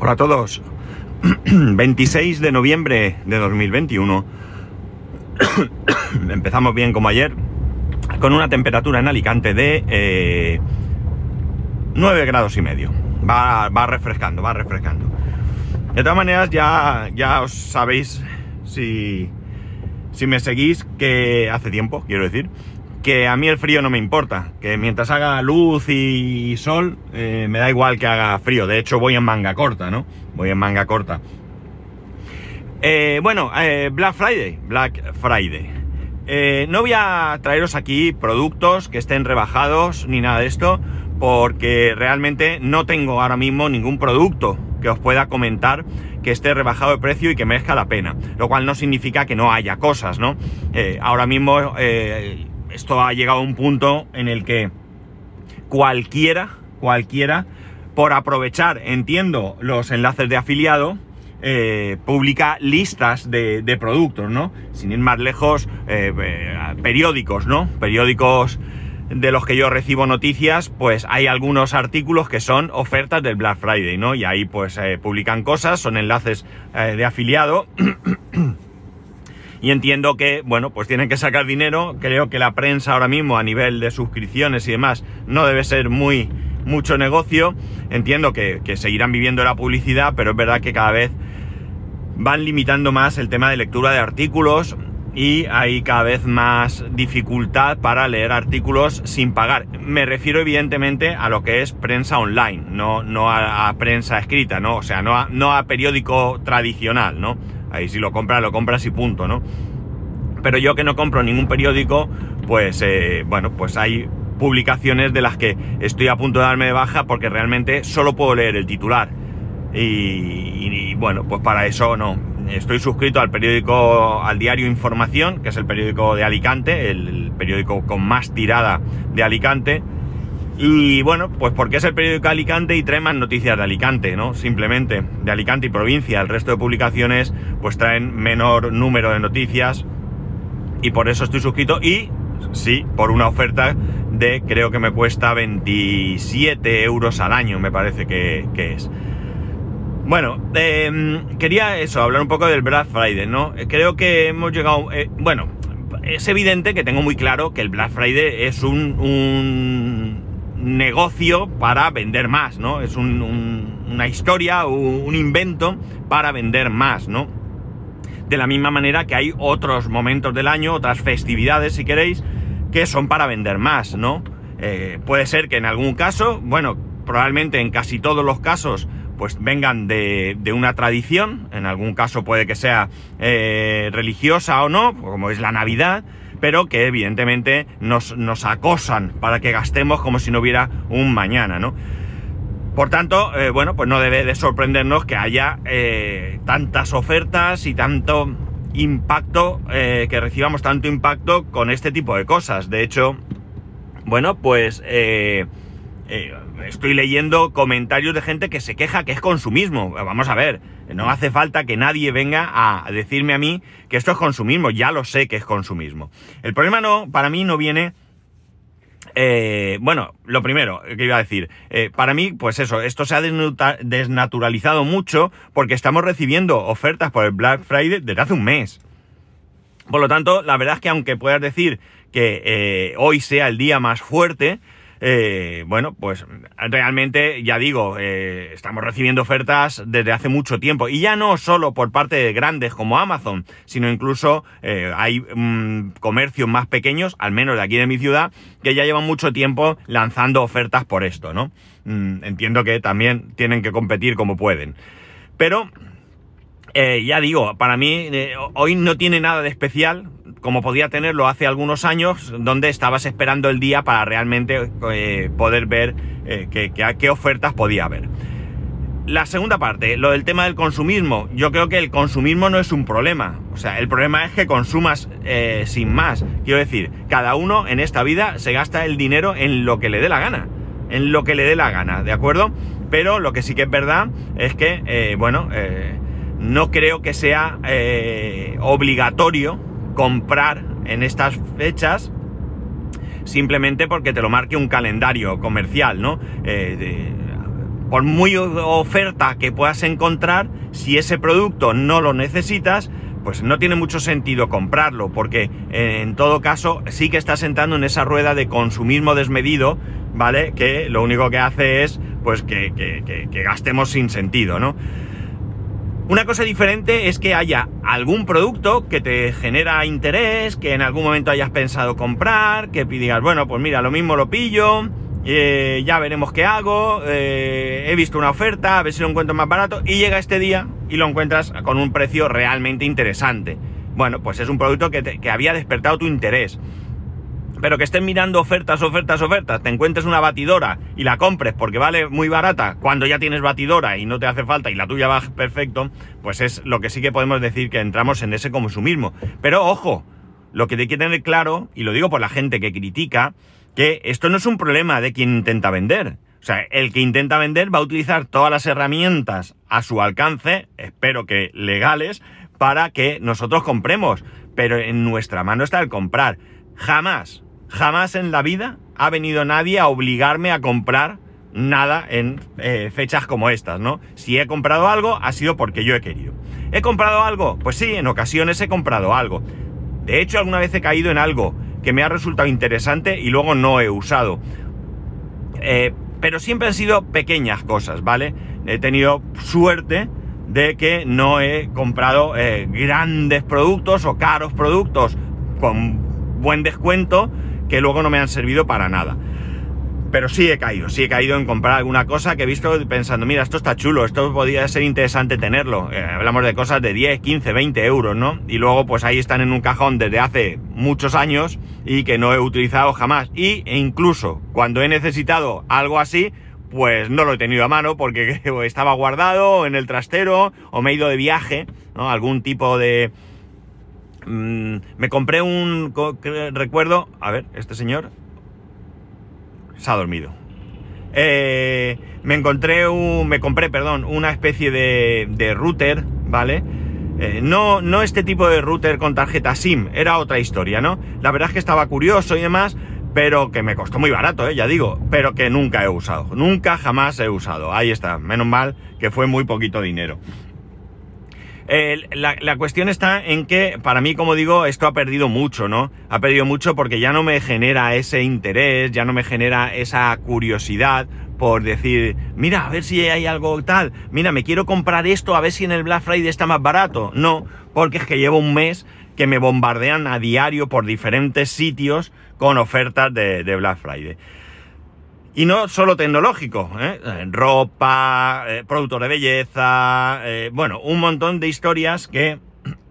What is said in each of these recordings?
Hola a todos. 26 de noviembre de 2021. Empezamos bien como ayer, con una temperatura en Alicante de eh, 9 grados y medio. Va, va, refrescando, va refrescando. De todas maneras, ya, ya os sabéis, si, si me seguís, que hace tiempo, quiero decir, que a mí el frío no me importa, que mientras haga luz y sol, eh, me da igual que haga frío. De hecho, voy en manga corta, ¿no? Voy en manga corta. Eh, bueno, eh, Black Friday, Black Friday. No voy a traeros aquí productos que estén rebajados ni nada de esto, porque realmente no tengo ahora mismo ningún producto que os pueda comentar que esté rebajado de precio y que merezca la pena. Lo cual no significa que no haya cosas, ¿no? Ahora mismo esto ha llegado a un punto en el que cualquiera, cualquiera, por aprovechar, entiendo, los enlaces de afiliado, eh, publica listas de, productos, ¿no? Sin ir más lejos, eh, periódicos, ¿no? Periódicos de los que yo recibo noticias, pues hay algunos artículos que son ofertas del Black Friday, ¿no? Y ahí pues eh, publican cosas, son enlaces eh, de afiliado. y entiendo que, bueno, pues tienen que sacar dinero. Creo que la prensa ahora mismo a nivel de suscripciones y demás no debe ser muy mucho negocio. Entiendo que, seguirán viviendo la publicidad, pero es verdad que cada vez van limitando más el tema de lectura de artículos y hay cada vez más dificultad para leer artículos sin pagar. Me refiero evidentemente a lo que es prensa online, no, no a, a, prensa escrita, ¿no? O sea, no a, no a periódico tradicional, ¿no? Ahí si lo compras, lo compras y punto, ¿no? Pero yo que no compro ningún periódico, pues eh, bueno, pues hay publicaciones de las que estoy a punto de darme de baja porque realmente solo puedo leer el titular. Y, bueno, pues para eso no, estoy suscrito al periódico, al diario Información, que es el periódico de Alicante, el, periódico con más tirada de Alicante. Y bueno, pues porque es el periódico de Alicante y trae más noticias de Alicante, ¿no? Simplemente de Alicante y provincia. El resto de publicaciones pues traen menor número de noticias y por eso estoy suscrito y sí, por una oferta de creo que me cuesta 27 euros al año, me parece que, es. Bueno, eh, quería eso, hablar un poco del Black Friday, ¿no? Creo que hemos llegado... Eh, bueno, es evidente que tengo muy claro que el Black Friday es un, un negocio para vender más, ¿no? Es un, un, una historia, un, invento para vender más, ¿no? De la misma manera que hay otros momentos del año, otras festividades, si queréis, que son para vender más, ¿no? Eh, puede ser que en algún caso, bueno, probablemente en casi todos los casos, pues vengan de, de, una tradición, en algún caso puede que sea eh, religiosa o no, como es la Navidad, pero que evidentemente nos, nos, acosan para que gastemos como si no hubiera un mañana, ¿no? Por tanto, eh, bueno, pues no debe de sorprendernos que haya eh, tantas ofertas y tanto impacto, eh, que recibamos tanto impacto con este tipo de cosas. De hecho, bueno, pues eh, estoy leyendo comentarios de gente que se queja que es consumismo. Vamos a ver, no hace falta que nadie venga a decirme a mí que esto es consumismo, ya lo sé que es consumismo. El problema no, para mí no viene... Eh, bueno, lo primero que iba a decir, eh, para mí, pues eso, esto se ha desnaturalizado mucho porque estamos recibiendo ofertas por el Black Friday desde hace un mes. Por lo tanto, la verdad es que aunque puedas decir que eh, hoy sea el día más fuerte, eh, bueno, pues realmente, ya digo, eh, estamos recibiendo ofertas desde hace mucho tiempo. Y ya no solo por parte de grandes como Amazon, sino incluso eh, hay mmm, comercios más pequeños, al menos de aquí de mi ciudad, que ya llevan mucho tiempo lanzando ofertas por esto, ¿no? Mm, entiendo que también tienen que competir como pueden. Pero, eh, ya digo, para mí hoy no tiene nada de especial, como podía tenerlo hace algunos años, donde estabas esperando el día para realmente eh, poder ver eh, qué, ofertas podía haber. La segunda parte, lo del tema del consumismo. Yo creo que el consumismo no es un problema. O sea, el problema es que consumas eh, sin más. Quiero decir, cada uno en esta vida se gasta el dinero en lo que le dé la gana. En lo que le dé la gana, ¿de acuerdo? Pero lo que sí que es verdad es que, bueno, no creo que sea obligatorio comprar en estas fechas simplemente porque te lo marque un calendario comercial, ¿no? Eh, de, por muy oferta que puedas encontrar, si ese producto no lo necesitas, pues no tiene mucho sentido comprarlo, porque eh, en todo caso sí que estás entrando en esa rueda de consumismo desmedido, ¿vale? Que lo único que hace es, pues, que, que gastemos sin sentido, ¿no? Una cosa diferente es que haya algún producto que te genera interés, que en algún momento hayas pensado comprar, que digas, bueno, pues mira, lo mismo lo pillo, eh, ya veremos qué hago, eh, he visto una oferta, a ver si lo encuentro más barato, y llega este día y lo encuentras con un precio realmente interesante. Bueno, pues es un producto que, que había despertado tu interés. Pero que estés mirando ofertas, ofertas, ofertas, te encuentres una batidora y la compres porque vale muy barata cuando ya tienes batidora y no te hace falta y la tuya va perfecto, pues es lo que sí que podemos decir que entramos en ese consumismo. Pero ojo, lo que hay que tener claro, y lo digo por la gente que critica, que esto no es un problema de quien intenta vender. O sea, el que intenta vender va a utilizar todas las herramientas a su alcance, espero que legales, para que nosotros compremos. Pero en nuestra mano está el comprar. Jamás, jamás en la vida ha venido nadie a obligarme a comprar nada en eh, fechas como estas, ¿no? Si he comprado algo, ha sido porque yo he querido. ¿He comprado algo? Pues sí, en ocasiones he comprado algo. De hecho, alguna vez he caído en algo que me ha resultado interesante y luego no he usado. Eh, pero siempre han sido pequeñas cosas, ¿vale? He tenido suerte de que no he comprado eh, grandes productos o caros productos con buen descuento que luego no me han servido para nada pero sí he caído, sí he caído en comprar alguna cosa que he visto pensando, mira, esto está chulo, esto podría ser interesante tenerlo. Eh, hablamos de cosas de 10, 15, 20 euros, ¿no? Y luego pues ahí están en un cajón desde hace muchos años y que no he utilizado jamás. Y e incluso cuando he necesitado algo así, pues no lo he tenido a mano porque estaba guardado en el trastero o me he ido de viaje, ¿no? Algún tipo de... Mm, me compré un... Recuerdo... A ver, este señor se ha dormido. Eh, me encontré un, me compré, perdón, una especie de, de router, ¿vale? Eh, no, no este tipo de router con tarjeta SIM, era otra historia, ¿no? La verdad es que estaba curioso y demás, pero que me costó muy barato, ¿eh? ya digo, pero que nunca he usado, nunca jamás he usado. Ahí está, menos mal que fue muy poquito dinero la, cuestión está en que, para mí, como digo, esto ha perdido mucho, ¿no? Ha perdido mucho porque ya no me genera ese interés, ya no me genera esa curiosidad por decir, mira, a ver si hay algo tal, mira, me quiero comprar esto, a ver si en el Black Friday está más barato. No, porque es que llevo un mes que me bombardean a diario por diferentes sitios con ofertas de Black Friday. Y no solo tecnológico, ¿eh? ropa, eh, productos de belleza, eh, bueno, un montón de historias que,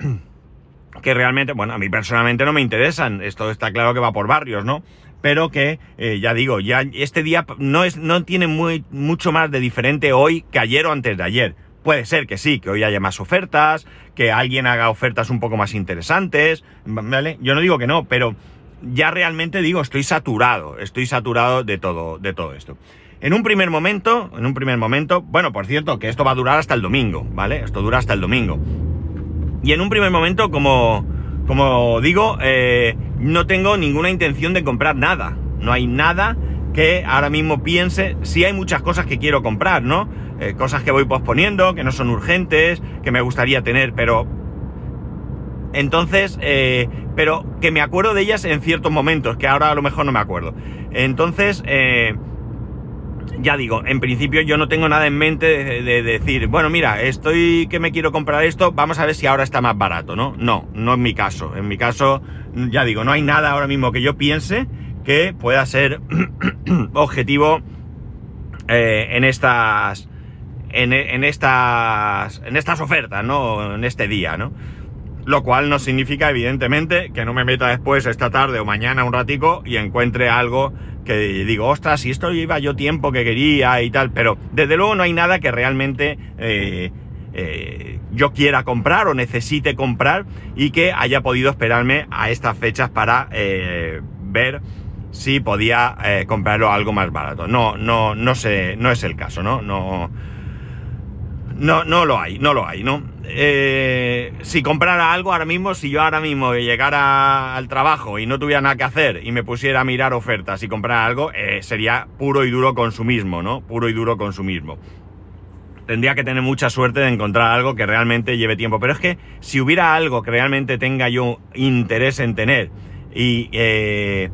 que realmente, bueno, a mí personalmente no me interesan. Esto está claro que va por barrios, ¿no? Pero que, eh, ya digo, ya este día no, es, no tiene muy, mucho más de diferente hoy que ayer o antes de ayer. Puede ser que sí, que hoy haya más ofertas, que alguien haga ofertas un poco más interesantes, ¿vale? Yo no digo que no, pero ya realmente digo, estoy saturado, estoy saturado de todo, de todo esto. En un primer momento, en un primer momento, bueno, por cierto, que esto va a durar hasta el domingo, ¿vale? Esto dura hasta el domingo. Y en un primer momento, como, como digo, eh, no tengo ninguna intención de comprar nada. No hay nada que ahora mismo piense. Sí hay muchas cosas que quiero comprar, ¿no? Eh, cosas que voy posponiendo, que no son urgentes, que me gustaría tener, pero entonces, eh, pero que me acuerdo de ellas en ciertos momentos, que ahora a lo mejor no me acuerdo. Entonces, eh, ya digo, en principio yo no tengo nada en mente de, decir, bueno, mira, estoy que me quiero comprar esto, vamos a ver si ahora está más barato, ¿no? No, no en mi caso. En mi caso, ya digo, no hay nada ahora mismo que yo piense que pueda ser objetivo eh, en estas. En, en, estas. En estas ofertas, ¿no? En este día, ¿no? Lo cual no significa, evidentemente, que no me meta después esta tarde o mañana un ratico y encuentre algo que digo, ostras, si esto lleva yo tiempo que quería y tal, pero desde luego no hay nada que realmente eh, eh, yo quiera comprar o necesite comprar y que haya podido esperarme a estas fechas para eh, ver si podía comprarlo algo más barato. No, no, no sé, no es el caso, ¿no? No, no, no lo hay, no lo hay, ¿no? eh, si comprara algo ahora mismo, si yo ahora mismo llegara al trabajo y no tuviera nada que hacer y me pusiera a mirar ofertas y comprar algo, eh, sería puro y duro consumismo, ¿no? Puro y duro consumismo. Tendría que tener mucha suerte de encontrar algo que realmente lleve tiempo. Pero es que si hubiera algo que realmente tenga yo interés en tener y, eh,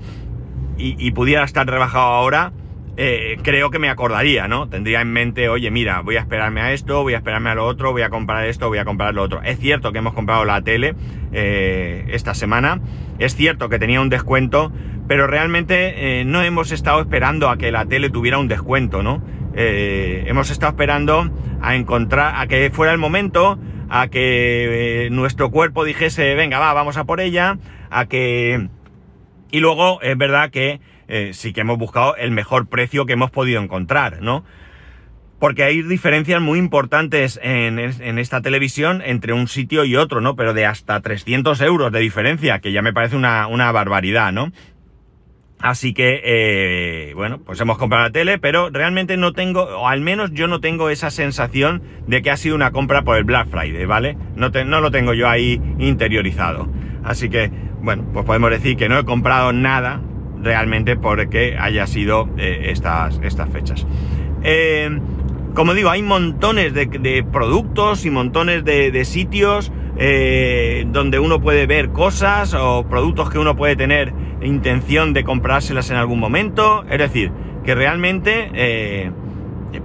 y pudiera estar rebajado ahora, eh, creo que me acordaría, ¿no? Tendría en mente, oye, mira, voy a esperarme a esto, voy a esperarme a lo otro, voy a comprar esto, voy a comprar lo otro. Es cierto que hemos comprado la tele eh, esta semana, es cierto que tenía un descuento, pero realmente eh, no hemos estado esperando a que la tele tuviera un descuento, ¿no? hemos estado esperando a encontrar, a que fuera el momento, a que nuestro cuerpo dijese, venga, va, vamos a por ella, a que... Y luego es verdad que eh, sí que hemos buscado el mejor precio que hemos podido encontrar, ¿no? Porque hay diferencias muy importantes en, esta televisión entre un sitio y otro, ¿no? Pero de hasta 300 euros de diferencia, que ya me parece una, barbaridad, ¿no? Así que, eh, bueno, pues hemos comprado la tele, pero realmente no tengo, o al menos yo no tengo esa sensación de que ha sido una compra por el Black Friday, ¿vale? No, no lo tengo yo ahí interiorizado. Así que, bueno, pues podemos decir que no he comprado nada realmente porque haya sido eh, estas, estas fechas. Eh, como digo, hay montones de, productos y montones de, sitios eh, donde uno puede ver cosas o productos que uno puede tener intención de comprárselas en algún momento. Es decir, que realmente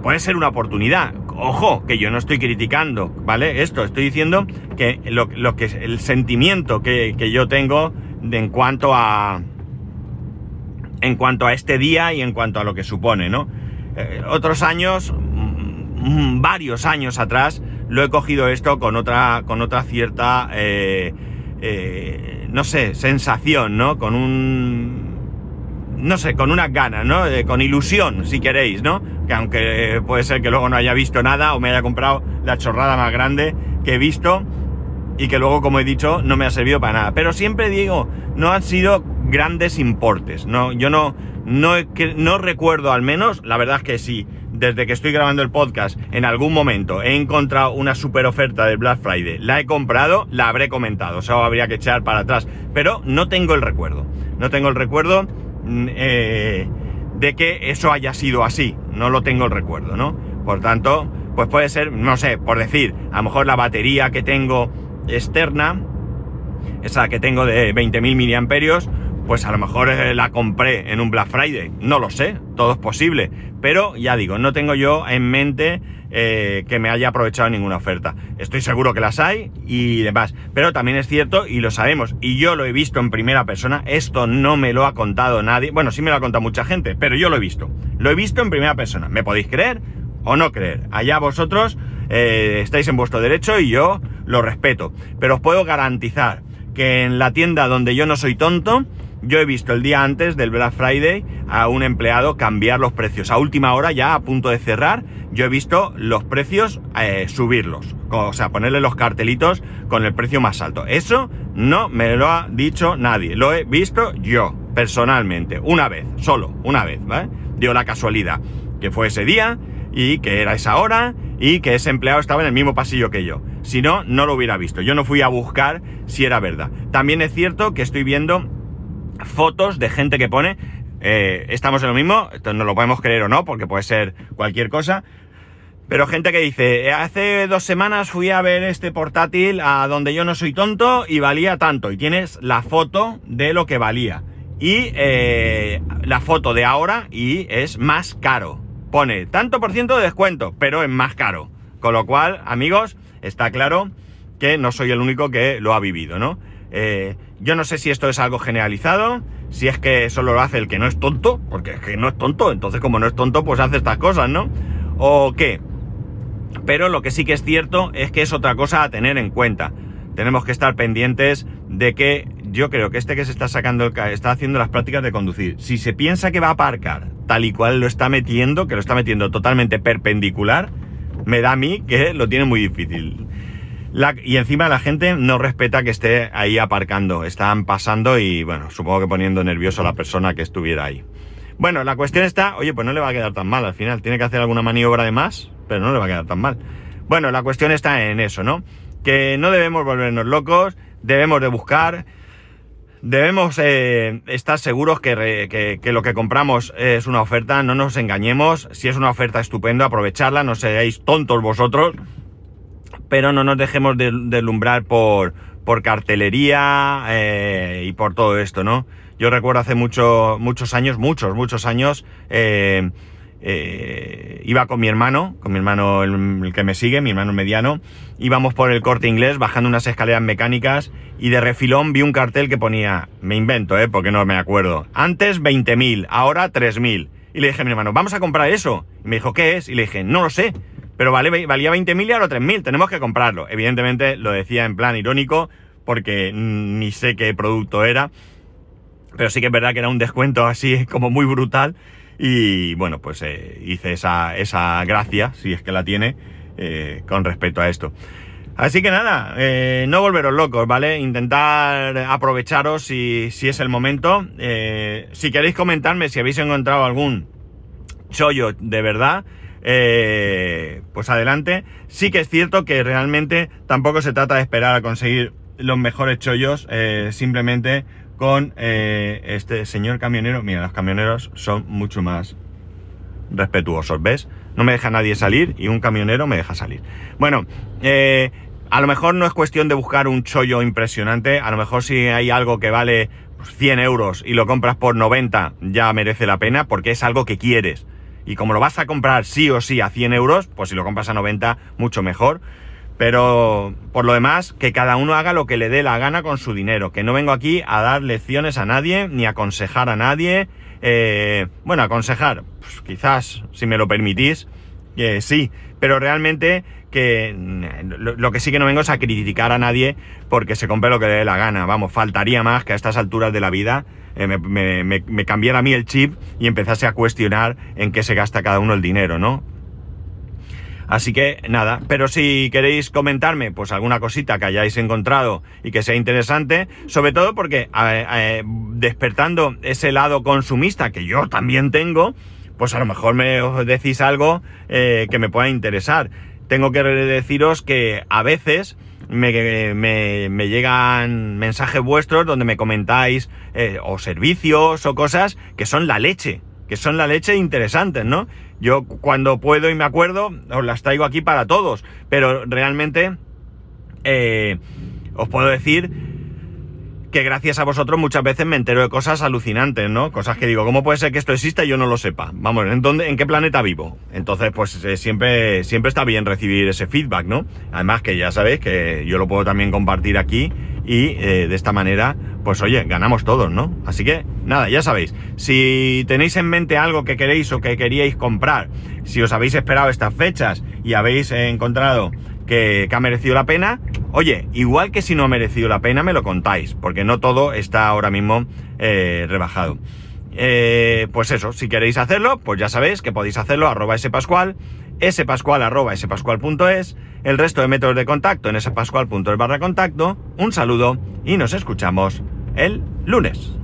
puede ser una oportunidad. Ojo, que yo no estoy criticando, ¿vale? Esto, estoy diciendo que lo, que el sentimiento que, que yo tengo de, en cuanto a, en cuanto a este día y en cuanto a lo que supone, ¿no? Eh, otros años, mm, mm, varios años atrás, lo he cogido esto con otra, con otra cierta, eh, eh, no sé, sensación, ¿no? Con un, no sé, con unas ganas, ¿no? con ilusión, si queréis, ¿no? Que aunque puede ser que luego no haya visto nada o me haya comprado la chorrada más grande que he visto y que luego, como he dicho, no me ha servido para nada. Pero siempre digo, no han sido grandes importes. No, yo no, no, no recuerdo al menos, la verdad es que sí, desde que estoy grabando el podcast, en algún momento he encontrado una super oferta de Black Friday, la he comprado, la habré comentado, o sea, habría que echar para atrás, pero no tengo el recuerdo. No tengo el recuerdo mm, eh, de que eso haya sido así, no lo tengo el recuerdo, ¿no? Por tanto, pues puede ser, no sé, por decir, a lo mejor la batería que tengo externa, esa que tengo de 20.000 miliamperios, pues a lo mejor eh, la compré en un Black Friday, no lo sé, todo es posible, pero ya digo, no tengo yo en mente eh, que me haya aprovechado ninguna oferta. Estoy seguro que las hay y demás, pero también es cierto y lo sabemos, y yo lo he visto en primera persona, esto no me lo ha contado nadie, bueno, sí me lo ha contado mucha gente, pero yo lo he visto, lo he visto en primera persona, ¿me podéis creer o no creer? Allá vosotros eh, estáis en vuestro derecho y yo lo respeto, pero os puedo garantizar que en la tienda donde yo no soy tonto, yo he visto el día antes del Black Friday a un empleado cambiar los precios. A última hora, ya a punto de cerrar, yo he visto los precios eh, subirlos. O sea, ponerle los cartelitos con el precio más alto. Eso no me lo ha dicho nadie. Lo he visto yo, personalmente. Una vez, solo, una vez, ¿vale? Dio la casualidad que fue ese día y que era esa hora y que ese empleado estaba en el mismo pasillo que yo. Si no, no lo hubiera visto. Yo no fui a buscar si era verdad. También es cierto que estoy viendo fotos de gente que pone, eh, estamos en lo mismo, no lo podemos creer o no, porque puede ser cualquier cosa, pero gente que dice, hace dos semanas fui a ver este portátil a donde yo no soy tonto y valía tanto, y tienes la foto de lo que valía. Y eh, la foto de ahora y es más caro. Pone tanto por ciento de descuento, pero es más caro. Con lo cual, amigos, está claro que no soy el único que lo ha vivido, ¿no? Eh, yo no sé si esto es algo generalizado, si es que solo lo hace el que no es tonto, porque es que no es tonto, entonces como no es tonto, pues hace estas cosas, ¿no? O qué. Pero lo que sí que es cierto es que es otra cosa a tener en cuenta. Tenemos que estar pendientes de que yo creo que este que se está sacando el está haciendo las prácticas de conducir. Si se piensa que va a aparcar tal y cual lo está metiendo, que lo está metiendo totalmente perpendicular, me da a mí que lo tiene muy difícil y encima la gente no respeta que esté ahí aparcando. Están pasando y, bueno, supongo que poniendo nervioso a la persona que estuviera ahí. Bueno, la cuestión está, oye, pues no le va a quedar tan mal al final. Tiene que hacer alguna maniobra de más, pero no le va a quedar tan mal. Bueno, la cuestión está en eso, ¿no? que no debemos volvernos locos, debemos de buscar, debemos eh, estar seguros que, que, lo que compramos es una oferta, no nos engañemos, si es una oferta estupenda, aprovecharla, no seáis tontos vosotros, pero no nos dejemos deslumbrar por, por cartelería eh, y por todo esto, ¿no? Yo recuerdo hace mucho, muchos años, muchos, muchos años, eh, eh, iba con mi hermano, con mi hermano el, que me sigue, mi hermano mediano, íbamos por el corte inglés bajando unas escaleras mecánicas y de refilón vi un cartel que ponía, me invento, eh, porque no me acuerdo, antes 20.000, ahora 3.000. Y le dije a mi hermano, vamos a comprar eso. Y me dijo, ¿qué es? Y le dije, no lo sé, pero vale, valía 20.000 y ahora 3.000, tenemos que comprarlo. Evidentemente lo decía en plan irónico, porque ni sé qué producto era, pero sí que es verdad que era un descuento así como muy brutal y bueno, pues eh, hice esa, esa, gracia, si es que la tiene, eh, con respecto a esto. Así que nada, eh, no volveros locos, ¿vale? Intentar aprovecharos si, si es el momento. si queréis comentarme si habéis encontrado algún chollo de verdad, pues adelante. Sí que es cierto que realmente tampoco se trata de esperar a conseguir los mejores chollos, simplemente con eh, este señor camionero. Mira, los camioneros son mucho más respetuosos, ¿ves? No me deja nadie salir y un camionero me deja salir. Bueno, eh, a lo mejor no es cuestión de buscar un chollo impresionante, a lo mejor si hay algo que vale 100 pues, euros y lo compras por 90 ya merece la pena porque es algo que quieres. Y como lo vas a comprar sí o sí a 100 euros, pues si lo compras a 90 mucho mejor. Pero por lo demás, que cada uno haga lo que le dé la gana con su dinero. Que no vengo aquí a dar lecciones a nadie, ni a aconsejar a nadie. Eh, bueno, aconsejar, pues, quizás, si me lo permitís, eh, sí. Pero realmente que lo, que sí que no vengo es a criticar a nadie porque se compre lo que le dé la gana. Vamos, faltaría más que a estas alturas de la vida eh, me, me cambiara a mí el chip y empezase a cuestionar en qué se gasta cada uno el dinero, ¿no? Así que nada, pero si queréis comentarme pues alguna cosita que hayáis encontrado y que sea interesante, sobre todo porque despertando ese lado consumista que yo también tengo, pues a lo mejor me decís algo eh, que me pueda interesar. Tengo que deciros que a veces me, me, llegan mensajes vuestros donde me comentáis eh, o servicios o cosas que son la leche, que son la leche interesantes, ¿no? Yo cuando puedo y me acuerdo, os las traigo aquí para todos, pero realmente eh, os puedo decir que gracias a vosotros muchas veces me entero de cosas alucinantes, ¿no? Cosas que digo, ¿cómo puede ser que esto exista y yo no lo sepa? Vamos, ¿en dónde, en qué planeta vivo? Entonces, pues eh, siempre, siempre está bien recibir ese feedback, ¿no? Además que ya sabéis que yo lo puedo también compartir aquí y eh, de esta manera, pues oye, ganamos todos, ¿no? Así que nada, ya sabéis, si tenéis en mente algo que queréis o que queríais comprar, si os habéis esperado estas fechas y habéis encontrado que, ha merecido la pena, oye, igual que si no ha merecido la pena, me lo contáis, porque no todo está ahora mismo eh, rebajado. Eh, pues eso, si queréis hacerlo, pues ya sabéis que podéis hacerlo arroba spascual, spascual arroba spascual.es, el resto de métodos de contacto en spascual.es barra contacto, un saludo y nos escuchamos el lunes.